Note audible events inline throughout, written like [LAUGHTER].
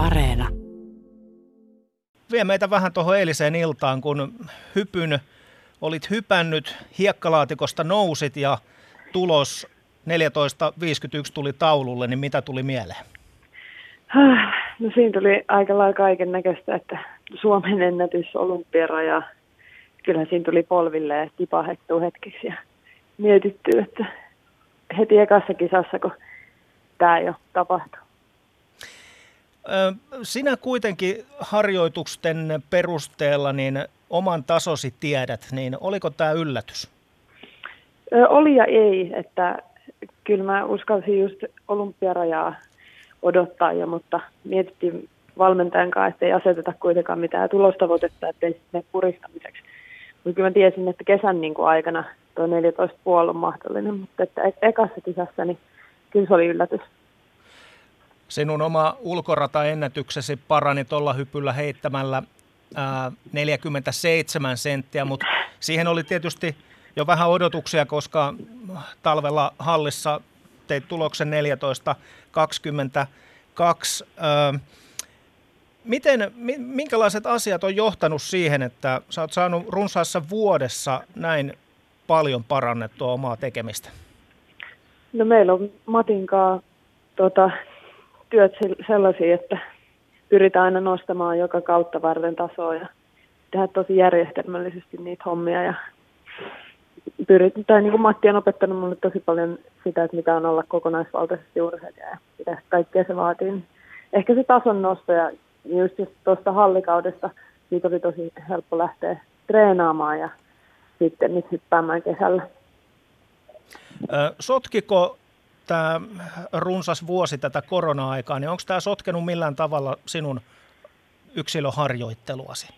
Areena. Vie meitä vähän tuohon eiliseen iltaan, kun hypyn, olit hypännyt, hiekkalaatikosta nousit ja tulos 14.51 tuli taululle, niin mitä tuli mieleen? No siinä tuli aika lailla kaiken näköistä, että Suomen ennätys olympiaraja, kyllä siinä tuli polville ja tipahettuu hetkeksi ja mietitty, että heti ekassa kisassa, kun tämä jo tapahtuu. Sinä kuitenkin harjoitusten perusteella niin oman tasosi tiedät, niin oliko tämä yllätys? Oli ja ei, että kyllä mä uskalsin just olympiarajaa odottaa jo, mutta mietittiin valmentajan kanssa, että ei aseteta kuitenkaan mitään tulostavoitetta, ettei sitten puristamiseksi. Mutta kyllä mä tiesin, että kesän niin kuin aikana tuo 14,5 on mahdollinen, mutta että e- ekassa kisassa niin kyllä se oli yllätys. Sinun oma ulkorataennätyksesi parani tuolla hypyllä heittämällä ää, 47 senttiä, mutta siihen oli tietysti jo vähän odotuksia, koska talvella hallissa teit tuloksen 14.22. Miten, minkälaiset asiat on johtanut siihen, että sä oot saanut runsaassa vuodessa näin paljon parannettua omaa tekemistä? No meillä on Matinkaa tota, työt sellaisia, että pyritään aina nostamaan joka kautta varten tasoa ja tehdä tosi järjestelmällisesti niitä hommia ja pyrit, tai niin kuin Matti on opettanut minulle tosi paljon sitä, että mitä on olla kokonaisvaltaisesti urheilija ja mitä kaikkea se vaatii. Ehkä se tason nosto ja just tuosta hallikaudesta siitä oli tosi helppo lähteä treenaamaan ja sitten nyt hyppäämään kesällä. Sotkiko tämä runsas vuosi tätä korona-aikaa, niin onko tämä sotkenut millään tavalla sinun yksilöharjoitteluasi?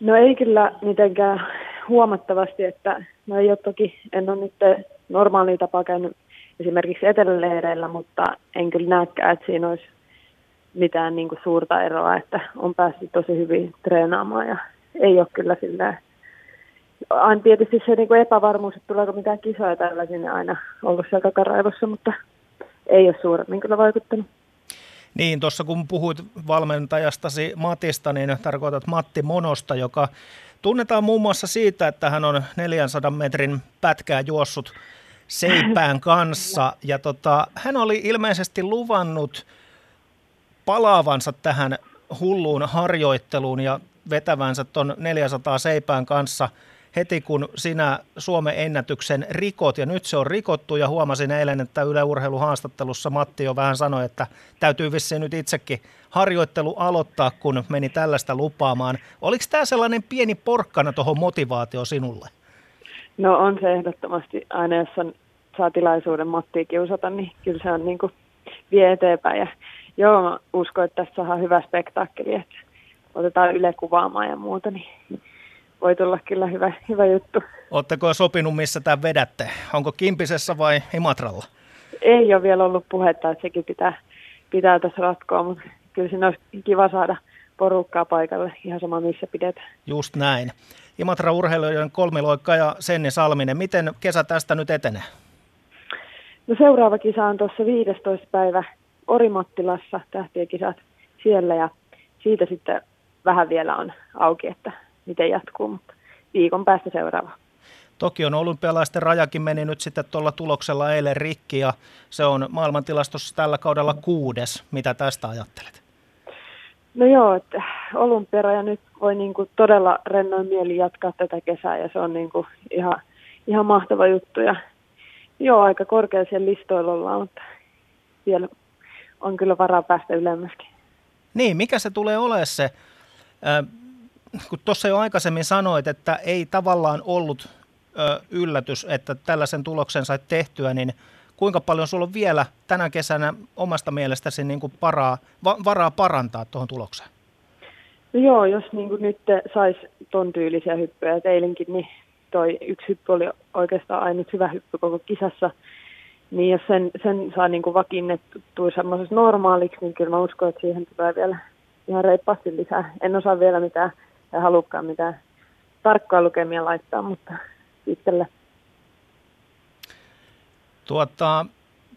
No ei kyllä mitenkään huomattavasti, että no ei ole toki, en ole nyt normaaliin tapaa käynyt esimerkiksi eteläleireillä, mutta en kyllä näekään, että siinä olisi mitään niin kuin suurta eroa, että on päässyt tosi hyvin treenaamaan ja ei ole kyllä sillä aina tietysti se niin kuin epävarmuus, että tuleeko mitään kisoja tällä sinne aina ollut siellä takaraivossa, mutta ei ole suuremmin kyllä vaikuttanut. Niin, tuossa kun puhuit valmentajastasi Matista, niin tarkoitat Matti Monosta, joka tunnetaan muun muassa siitä, että hän on 400 metrin pätkää juossut seipään kanssa. Ja tota, hän oli ilmeisesti luvannut palaavansa tähän hulluun harjoitteluun ja vetävänsä tuon 400 seipään kanssa – heti kun sinä Suomen ennätyksen rikot, ja nyt se on rikottu, ja huomasin eilen, että Yle Urheiluhaastattelussa Matti jo vähän sanoi, että täytyy vissiin nyt itsekin harjoittelu aloittaa, kun meni tällaista lupaamaan. Oliko tämä sellainen pieni porkkana tuohon motivaatio sinulle? No on se ehdottomasti. Aina jos on, saa tilaisuuden Mattia kiusata, niin kyllä se on niin kuin vie eteenpäin. Ja joo, mä uskon, että tässä on hyvä spektaakkeli, että otetaan Yle kuvaamaan ja muuta, niin voi tulla kyllä hyvä, hyvä juttu. Oletteko sopinut, missä tämä vedätte? Onko Kimpisessä vai Imatralla? Ei ole vielä ollut puhetta, että sekin pitää, pitää tässä ratkoa, mutta kyllä siinä olisi kiva saada porukkaa paikalle, ihan sama missä pidetään. Just näin. Imatra urheilijoiden kolmiloikka ja Senni Salminen, miten kesä tästä nyt etenee? No seuraava kisa on tuossa 15. päivä Orimattilassa, tähtien kisat siellä ja siitä sitten vähän vielä on auki, että miten jatkuu, mutta viikon päästä seuraava. Tokion olympialaisten rajakin meni nyt sitten tuolla tuloksella eilen rikki ja se on maailmantilastossa tällä kaudella kuudes. Mitä tästä ajattelet? No joo, että olympiaraja nyt voi niin kuin todella rennoin mieli jatkaa tätä kesää ja se on niin kuin ihan, ihan mahtava juttu. Ja joo, aika korkea siellä listoilla ollaan, mutta vielä on kyllä varaa päästä ylemmäskin. Niin, mikä se tulee olemaan se kun tuossa jo aikaisemmin sanoit, että ei tavallaan ollut ö, yllätys, että tällaisen tuloksen sait tehtyä, niin kuinka paljon sulla on vielä tänä kesänä omasta mielestäsi niin kuin paraa, va, varaa parantaa tuohon tulokseen? No joo, jos niin kuin nyt saisi ton tyylisiä hyppyjä, eilenkin niin toi yksi hyppy oli oikeastaan ainut hyvä hyppy koko kisassa, niin jos sen, sen saa niin kuin vakiinnettua semmoisessa normaaliksi, niin kyllä mä uskon, että siihen tulee vielä ihan reippaasti lisää. En osaa vielä mitään en halukkaan mitään tarkkaa lukemia laittaa, mutta pitkälle. Tuota,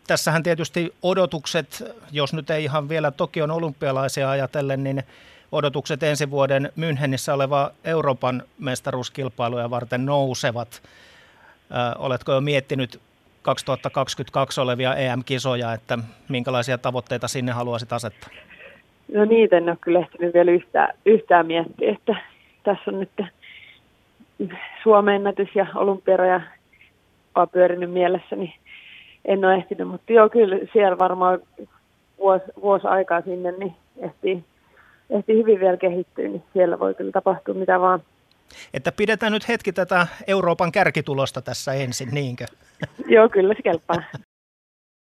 tässähän tietysti odotukset, jos nyt ei ihan vielä Tokion olympialaisia ajatellen, niin odotukset ensi vuoden Münchenissä oleva Euroopan mestaruuskilpailuja varten nousevat. Ö, oletko jo miettinyt 2022 olevia EM-kisoja, että minkälaisia tavoitteita sinne haluaisit asettaa? No niitä en ole kyllä ehtinyt vielä yhtään, yhtään miettiä, että tässä on nyt Suomen ennätys ja olympiaraja pyörinyt mielessä, niin en ole ehtinyt, mutta joo, kyllä siellä varmaan vuosi, vuosi aikaa sinne, niin ehtii, ehtii hyvin vielä kehittyä, niin siellä voi kyllä tapahtua mitä vaan. Että pidetään nyt hetki tätä Euroopan kärkitulosta tässä ensin, niinkö? joo, kyllä se kelpaa. [LAUGHS]